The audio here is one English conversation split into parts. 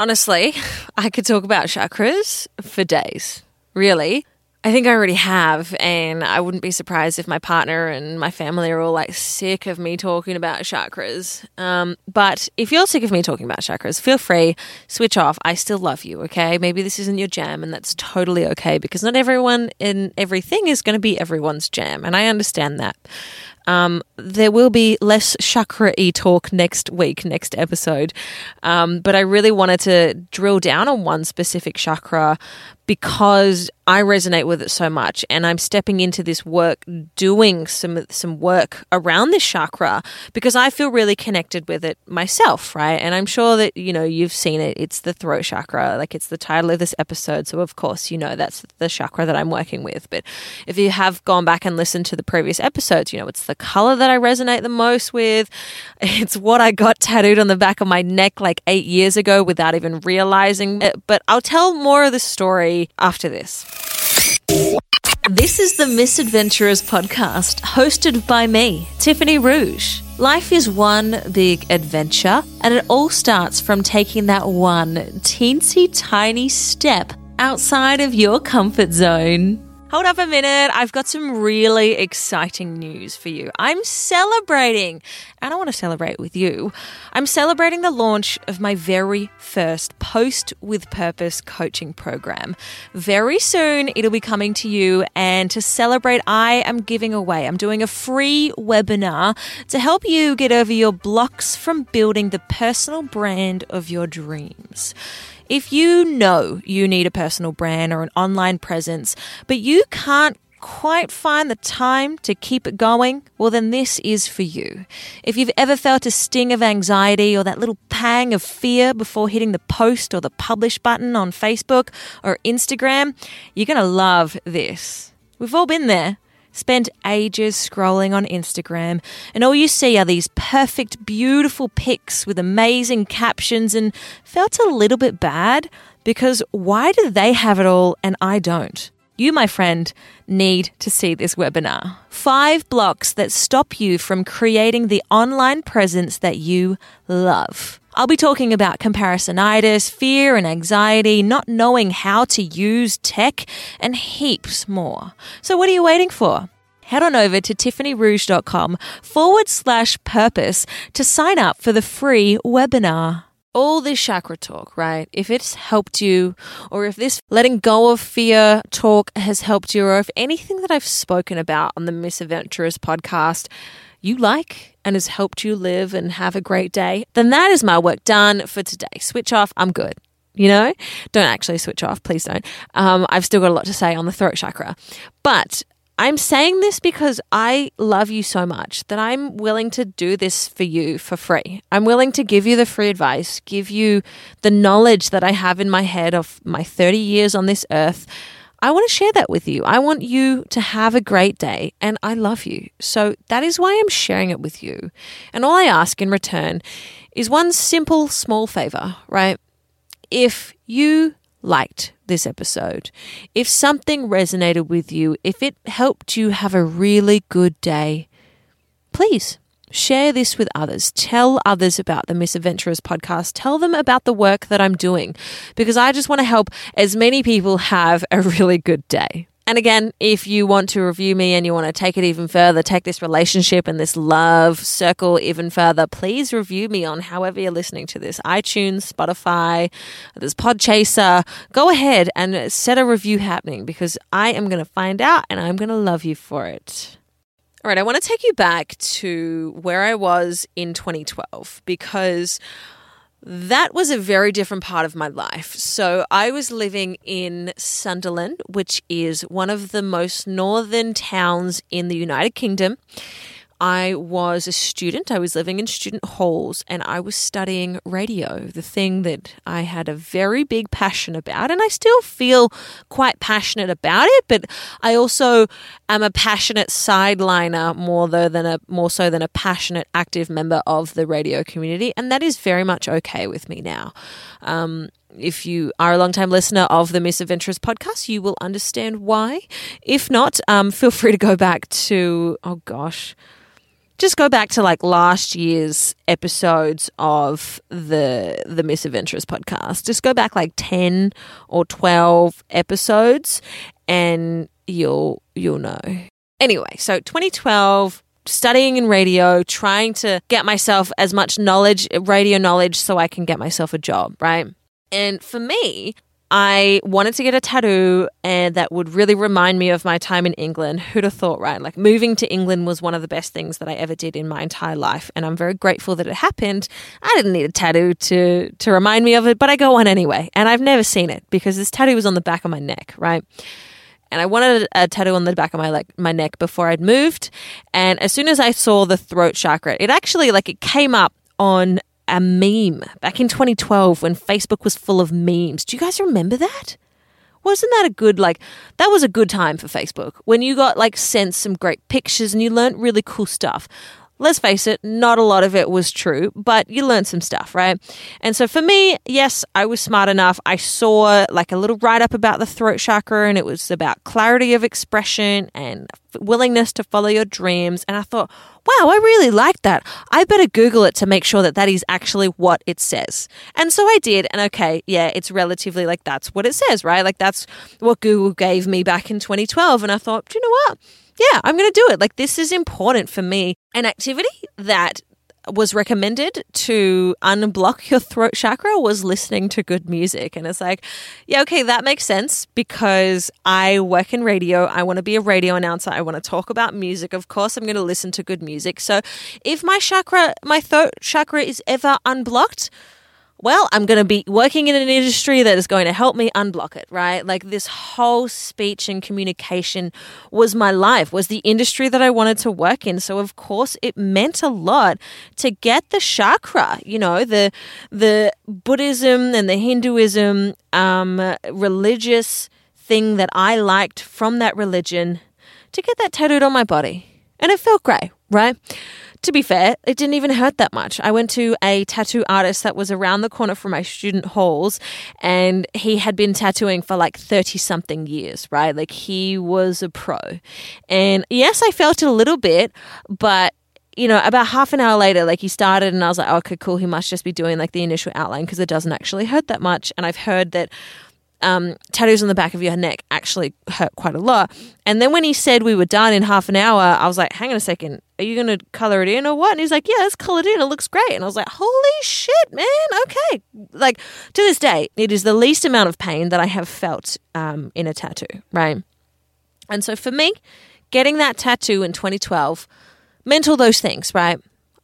Honestly, I could talk about chakras for days. Really. I think I already have, and I wouldn't be surprised if my partner and my family are all like sick of me talking about chakras. Um, but if you're sick of me talking about chakras, feel free, switch off. I still love you, okay? Maybe this isn't your jam, and that's totally okay because not everyone and everything is going to be everyone's jam, and I understand that. Um, there will be less chakra e talk next week, next episode. Um, but I really wanted to drill down on one specific chakra because I resonate with it so much and I'm stepping into this work doing some some work around this chakra because I feel really connected with it myself, right? And I'm sure that you know you've seen it. It's the throat chakra, like it's the title of this episode. So of course, you know that's the chakra that I'm working with. But if you have gone back and listened to the previous episodes, you know it's the color that I resonate the most with. It's what I got tattooed on the back of my neck like 8 years ago without even realizing it. But I'll tell more of the story after this. This is the Misadventurers podcast, hosted by me, Tiffany Rouge. Life is one big adventure, and it all starts from taking that one teensy tiny step outside of your comfort zone. Hold up a minute. I've got some really exciting news for you. I'm celebrating, and I want to celebrate with you. I'm celebrating the launch of my very first Post with Purpose coaching program. Very soon, it'll be coming to you, and to celebrate, I am giving away, I'm doing a free webinar to help you get over your blocks from building the personal brand of your dreams. If you know you need a personal brand or an online presence, but you can't quite find the time to keep it going, well, then this is for you. If you've ever felt a sting of anxiety or that little pang of fear before hitting the post or the publish button on Facebook or Instagram, you're going to love this. We've all been there spent ages scrolling on Instagram, and all you see are these perfect, beautiful pics with amazing captions, and felt a little bit bad because why do they have it all and I don't? You, my friend, need to see this webinar. Five blocks that stop you from creating the online presence that you love. I'll be talking about comparisonitis, fear and anxiety, not knowing how to use tech, and heaps more. So, what are you waiting for? Head on over to tiffanyrouge.com forward slash purpose to sign up for the free webinar all this chakra talk, right? If it's helped you, or if this letting go of fear talk has helped you, or if anything that I've spoken about on the Misadventurers podcast you like and has helped you live and have a great day, then that is my work done for today. Switch off, I'm good. You know, don't actually switch off, please don't. Um, I've still got a lot to say on the throat chakra. But I'm saying this because I love you so much that I'm willing to do this for you for free. I'm willing to give you the free advice, give you the knowledge that I have in my head of my 30 years on this earth I want to share that with you. I want you to have a great day and I love you. So that is why I'm sharing it with you. And all I ask in return is one simple, small favor, right? If you liked this episode, if something resonated with you, if it helped you have a really good day, please Share this with others. Tell others about the Misadventurers podcast. Tell them about the work that I'm doing because I just want to help as many people have a really good day. And again, if you want to review me and you want to take it even further, take this relationship and this love circle even further, please review me on however you're listening to this iTunes, Spotify, there's Podchaser. Go ahead and set a review happening because I am going to find out and I'm going to love you for it. All right, I want to take you back to where I was in 2012 because that was a very different part of my life. So I was living in Sunderland, which is one of the most northern towns in the United Kingdom. I was a student. I was living in student halls and I was studying radio, the thing that I had a very big passion about. And I still feel quite passionate about it, but I also am a passionate sideliner more though than a more so than a passionate active member of the radio community. And that is very much okay with me now. Um, if you are a long-time listener of the Miss Misadventurers podcast, you will understand why. If not, um, feel free to go back to, oh gosh, just go back to like last year's episodes of the the Misadventures podcast. Just go back like 10 or 12 episodes and you'll you'll know. Anyway, so 2012 studying in radio, trying to get myself as much knowledge, radio knowledge so I can get myself a job, right? And for me, I wanted to get a tattoo and that would really remind me of my time in England. Who'd have thought, right? Like moving to England was one of the best things that I ever did in my entire life. And I'm very grateful that it happened. I didn't need a tattoo to, to remind me of it, but I go on anyway. And I've never seen it because this tattoo was on the back of my neck, right? and I wanted a tattoo on the back of my like my neck before I'd moved. And as soon as I saw the throat chakra, it actually like it came up on a meme back in 2012 when Facebook was full of memes. Do you guys remember that? Wasn't that a good like that was a good time for Facebook when you got like sent some great pictures and you learned really cool stuff let's face it, not a lot of it was true, but you learned some stuff, right? And so for me, yes, I was smart enough. I saw like a little write up about the throat chakra, and it was about clarity of expression and willingness to follow your dreams. And I thought, wow, I really like that. I better Google it to make sure that that is actually what it says. And so I did. And okay, yeah, it's relatively like that's what it says, right? Like that's what Google gave me back in 2012. And I thought, do you know what? Yeah, I'm going to do it. Like, this is important for me. An activity that was recommended to unblock your throat chakra was listening to good music. And it's like, yeah, okay, that makes sense because I work in radio. I want to be a radio announcer. I want to talk about music. Of course, I'm going to listen to good music. So if my chakra, my throat chakra is ever unblocked, well, I'm going to be working in an industry that is going to help me unblock it, right? Like this whole speech and communication was my life, was the industry that I wanted to work in. So of course it meant a lot to get the chakra, you know, the the Buddhism and the Hinduism um, religious thing that I liked from that religion to get that tattooed on my body. And it felt great, right? To be fair, it didn't even hurt that much. I went to a tattoo artist that was around the corner from my student halls, and he had been tattooing for like 30 something years, right? Like he was a pro. And yes, I felt it a little bit, but you know, about half an hour later, like he started, and I was like, oh, okay, cool. He must just be doing like the initial outline because it doesn't actually hurt that much. And I've heard that um, tattoos on the back of your neck actually hurt quite a lot. And then when he said we were done in half an hour, I was like, hang on a second, are you going to color it in or what? And he's like, yeah, let's color it in. It looks great. And I was like, holy shit, man. Okay. Like to this day, it is the least amount of pain that I have felt um, in a tattoo, right? And so for me, getting that tattoo in 2012 meant all those things, right?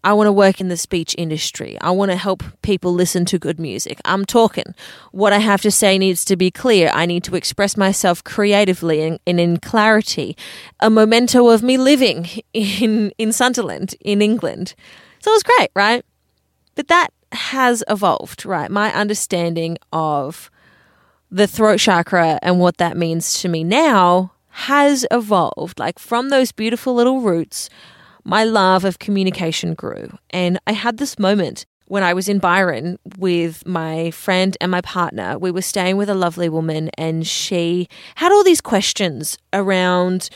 I want to work in the speech industry. I want to help people listen to good music. I'm talking. What I have to say needs to be clear. I need to express myself creatively and, and in clarity. A memento of me living in, in Sunderland, in England. So it was great, right? But that has evolved, right? My understanding of the throat chakra and what that means to me now has evolved. Like from those beautiful little roots my love of communication grew. And I had this moment when I was in Byron with my friend and my partner. We were staying with a lovely woman, and she had all these questions around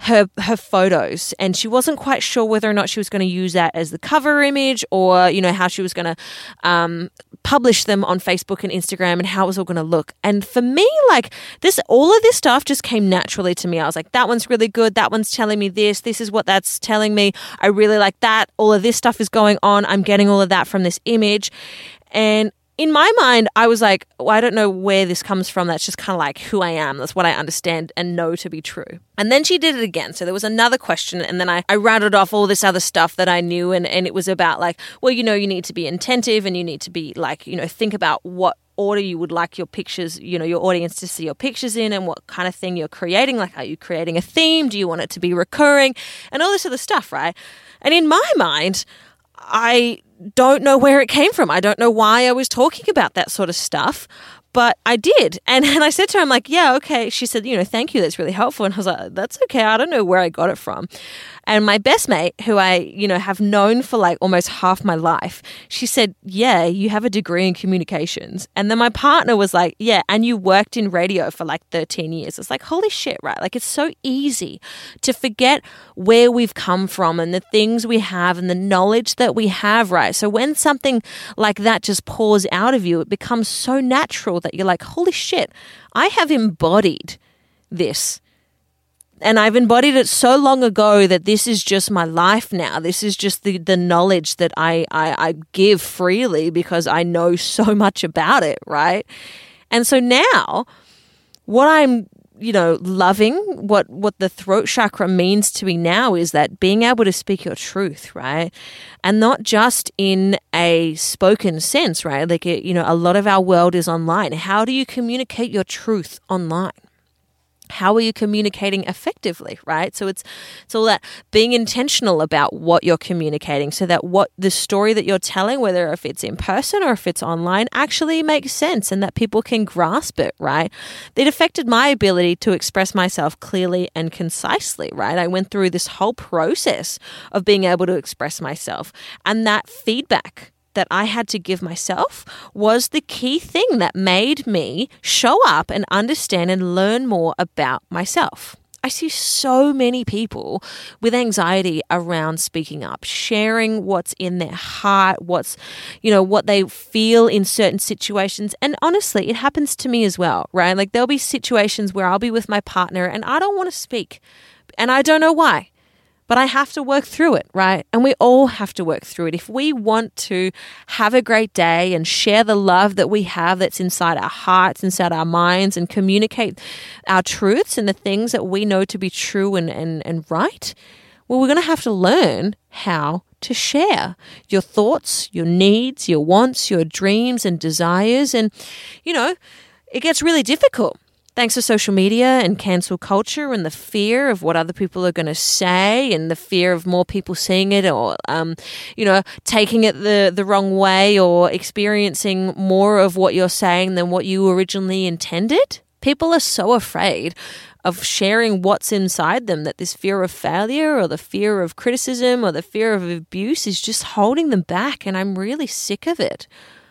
her her photos and she wasn't quite sure whether or not she was going to use that as the cover image or you know how she was going to um, publish them on Facebook and Instagram and how it was all going to look. And for me, like this, all of this stuff just came naturally to me. I was like, that one's really good. That one's telling me this. This is what that's telling me. I really like that. All of this stuff is going on. I'm getting all of that from this image. And in my mind, I was like, well, I don't know where this comes from. That's just kind of like who I am. That's what I understand and know to be true. And then she did it again. So there was another question. And then I, I rounded off all this other stuff that I knew. And, and it was about like, well, you know, you need to be attentive and you need to be like, you know, think about what order you would like your pictures, you know, your audience to see your pictures in and what kind of thing you're creating. Like, are you creating a theme? Do you want it to be recurring? And all this other stuff, right? And in my mind, I don't know where it came from. I don't know why I was talking about that sort of stuff. But I did. And, and I said to her, I'm like, yeah, okay. She said, you know, thank you. That's really helpful. And I was like, that's okay. I don't know where I got it from. And my best mate, who I, you know, have known for like almost half my life, she said, Yeah, you have a degree in communications. And then my partner was like, Yeah, and you worked in radio for like 13 years. It's like, holy shit, right? Like, it's so easy to forget where we've come from and the things we have and the knowledge that we have, right? So when something like that just pours out of you, it becomes so natural that you're like, Holy shit, I have embodied this and I've embodied it so long ago that this is just my life now. This is just the, the knowledge that I, I, I give freely because I know so much about it, right? And so now, what I'm you know loving what what the throat chakra means to me now is that being able to speak your truth right? And not just in a spoken sense right? Like you know a lot of our world is online. How do you communicate your truth online how are you communicating effectively right? So it's it's all that being intentional about what you're communicating so that what the story that you're telling whether if it's in person or if it's online actually makes sense and that people can grasp it right? It affected my ability to express myself clearly and concisely right? I went through this whole process of being able to express myself and that feedback that I had to give myself was the key thing that made me show up and understand and learn more about myself. I see so many people with anxiety around speaking up, sharing what's in their heart, what's, you know, what they feel in certain situations. And honestly, it happens to me as well, right? Like there'll be situations where I'll be with my partner and I don't want to speak and I don't know why but I have to work through it, right? And we all have to work through it. If we want to have a great day and share the love that we have that's inside our hearts, inside our minds, and communicate our truths and the things that we know to be true and, and, and right, well, we're going to have to learn how to share your thoughts, your needs, your wants, your dreams and desires. And, you know, it gets really difficult thanks to social media and cancel culture and the fear of what other people are going to say and the fear of more people seeing it or um, you know taking it the the wrong way or experiencing more of what you're saying than what you originally intended people are so afraid of sharing what's inside them that this fear of failure or the fear of criticism or the fear of abuse is just holding them back and I'm really sick of it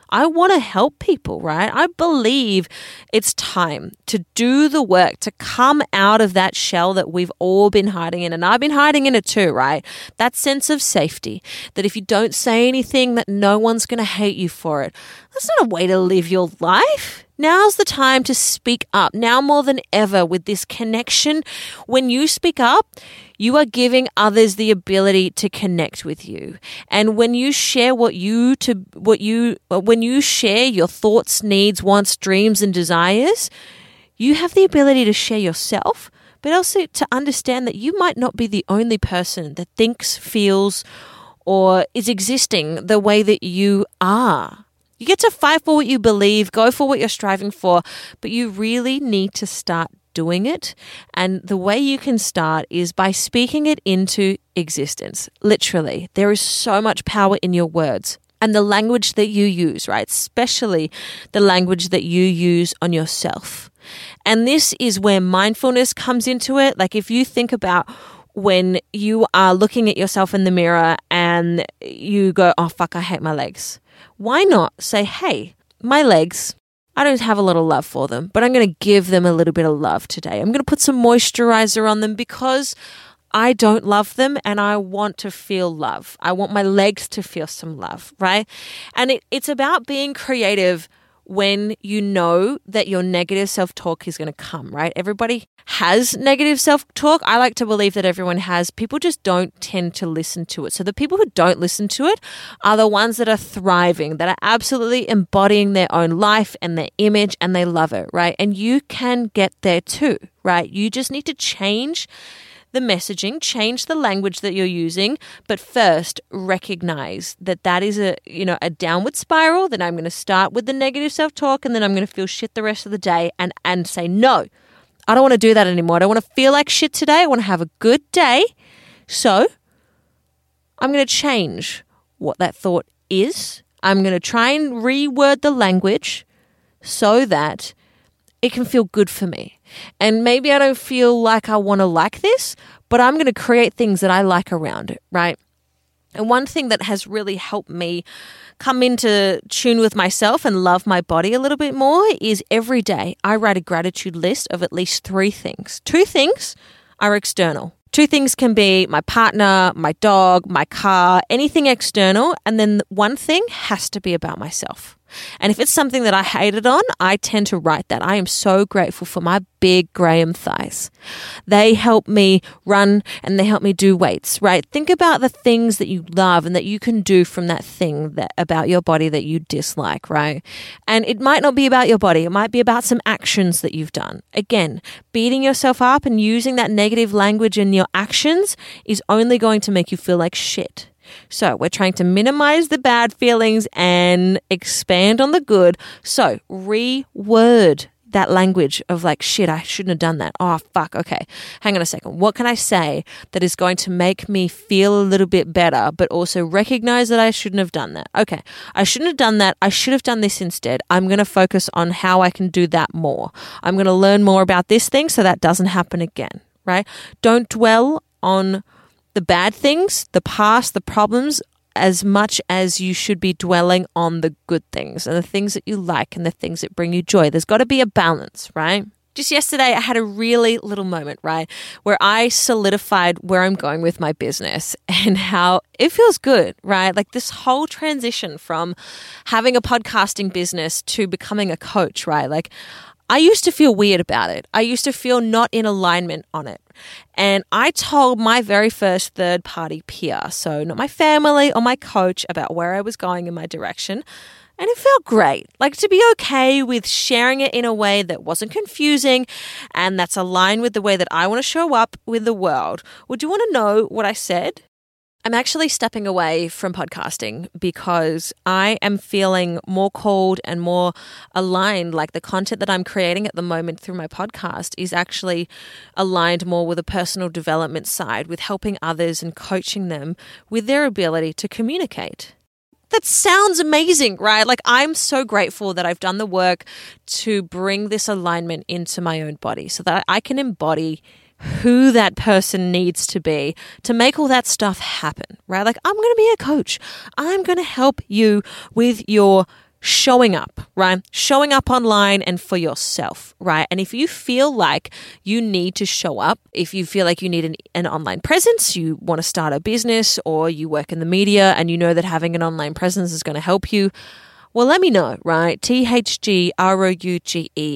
I want to help people, right? I believe it's time to do the work to come out of that shell that we've all been hiding in. And I've been hiding in it too, right? That sense of safety that if you don't say anything, that no one's going to hate you for it. That's not a way to live your life. Now's the time to speak up. Now more than ever with this connection. When you speak up, you are giving others the ability to connect with you. And when you share what you to what you when you share your thoughts, needs, wants, dreams and desires, you have the ability to share yourself, but also to understand that you might not be the only person that thinks, feels or is existing the way that you are. You get to fight for what you believe, go for what you're striving for, but you really need to start doing it. And the way you can start is by speaking it into existence. Literally, there is so much power in your words and the language that you use, right? Especially the language that you use on yourself. And this is where mindfulness comes into it. Like if you think about when you are looking at yourself in the mirror and you go, oh, fuck, I hate my legs why not say, hey, my legs, I don't have a lot of love for them, but I'm going to give them a little bit of love today. I'm going to put some moisturizer on them because I don't love them and I want to feel love. I want my legs to feel some love, right? And it, it's about being creative when you know that your negative self talk is going to come, right? Everybody has negative self talk. I like to believe that everyone has. People just don't tend to listen to it. So the people who don't listen to it are the ones that are thriving, that are absolutely embodying their own life and their image and they love it, right? And you can get there too, right? You just need to change the messaging, change the language that you're using, but first recognize that that is a, you know, a downward spiral that I'm going to start with the negative self-talk and then I'm going to feel shit the rest of the day and and say no. I don't want to do that anymore. I don't want to feel like shit today. I want to have a good day. So, I'm going to change what that thought is. I'm going to try and reword the language so that it can feel good for me. And maybe I don't feel like I want to like this, but I'm going to create things that I like around it, right? And one thing that has really helped me come into tune with myself and love my body a little bit more is every day I write a gratitude list of at least three things. Two things are external. Two things can be my partner, my dog, my car, anything external. And then one thing has to be about myself. And if it's something that I hated on, I tend to write that. I am so grateful for my big Graham thighs. They help me run and they help me do weights, right? Think about the things that you love and that you can do from that thing that about your body that you dislike, right? And it might not be about your body. It might be about some actions that you've done. Again, beating yourself up and using that negative language in your actions is only going to make you feel like shit. So we're trying to minimize the bad feelings and expand on the good. So reword that language of like, shit, I shouldn't have done that. Oh, fuck. Okay. Hang on a second. What can I say that is going to make me feel a little bit better, but also recognize that I shouldn't have done that? Okay. I shouldn't have done that. I should have done this instead. I'm going to focus on how I can do that more. I'm going to learn more about this thing so that doesn't happen again, right? Don't dwell on the bad things, the past, the problems, as much as you should be dwelling on the good things and the things that you like and the things that bring you joy. There's got to be a balance, right? Just yesterday, I had a really little moment, right, where I solidified where I'm going with my business and how it feels good, right? Like this whole transition from having a podcasting business to becoming a coach, right? Like I used to feel weird about it. I used to feel not in alignment on it. And I told my very first third party peer, so not my family or my coach, about where I was going in my direction. And it felt great. Like to be okay with sharing it in a way that wasn't confusing and that's aligned with the way that I want to show up with the world. Would you want to know what I said? I'm actually stepping away from podcasting because I am feeling more called and more aligned. Like the content that I'm creating at the moment through my podcast is actually aligned more with a personal development side, with helping others and coaching them with their ability to communicate. That sounds amazing, right? Like, I'm so grateful that I've done the work to bring this alignment into my own body so that I can embody who that person needs to be to make all that stuff happen, right? Like, I'm going to be a coach. I'm going to help you with your showing up, right? Showing up online and for yourself, right? And if you feel like you need to show up, if you feel like you need an, an online presence, you want to start a business or you work in the media and you know that having an online presence is going to help you, well, let me know, right? THGROUGE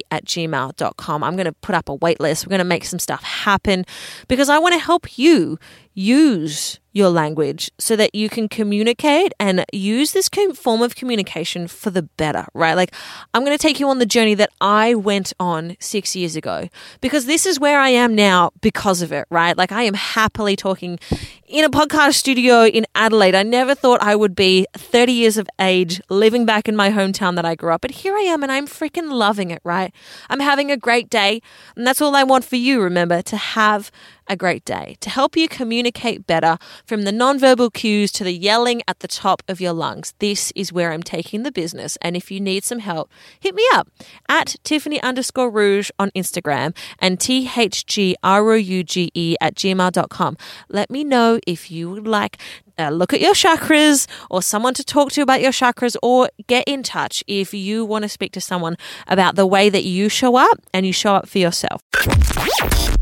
at gmail.com. I'm going to put up a wait list. We're going to make some stuff happen because I want to help you use your language so that you can communicate and use this form of communication for the better, right? Like, I'm going to take you on the journey that I went on six years ago because this is where I am now because of it, right? Like, I am happily talking in a podcast studio in Adelaide. I never thought I would be 30 years of age living back in my hometown that I grew up, but here I am and I'm freaking loving it, right? I'm having a great day. And that's all I want for you, remember, to have a great day to help you communicate better from the nonverbal cues to the yelling at the top of your lungs. This is where I'm taking the business. And if you need some help, hit me up at Tiffany underscore rouge on Instagram and T H G R O U G E at gmail.com. Let me know if you would like uh, look at your chakras or someone to talk to about your chakras or get in touch if you want to speak to someone about the way that you show up and you show up for yourself.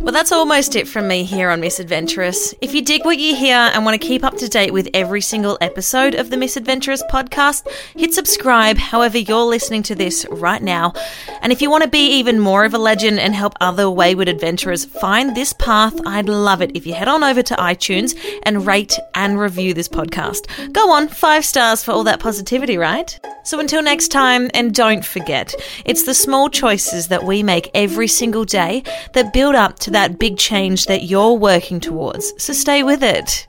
Well, that's almost it from me here on Misadventurers. If you dig what you hear and want to keep up to date with every single episode of the Misadventurers podcast, hit subscribe however you're listening to this right now. And if you want to be even more of a legend and help other wayward adventurers find this path, I'd love it if you head on over to iTunes and rate and review this podcast. Go on, five stars for all that positivity, right? So until next time, and don't forget, it's the small choices that we make every single day that build up to that big change that you're working towards. So stay with it.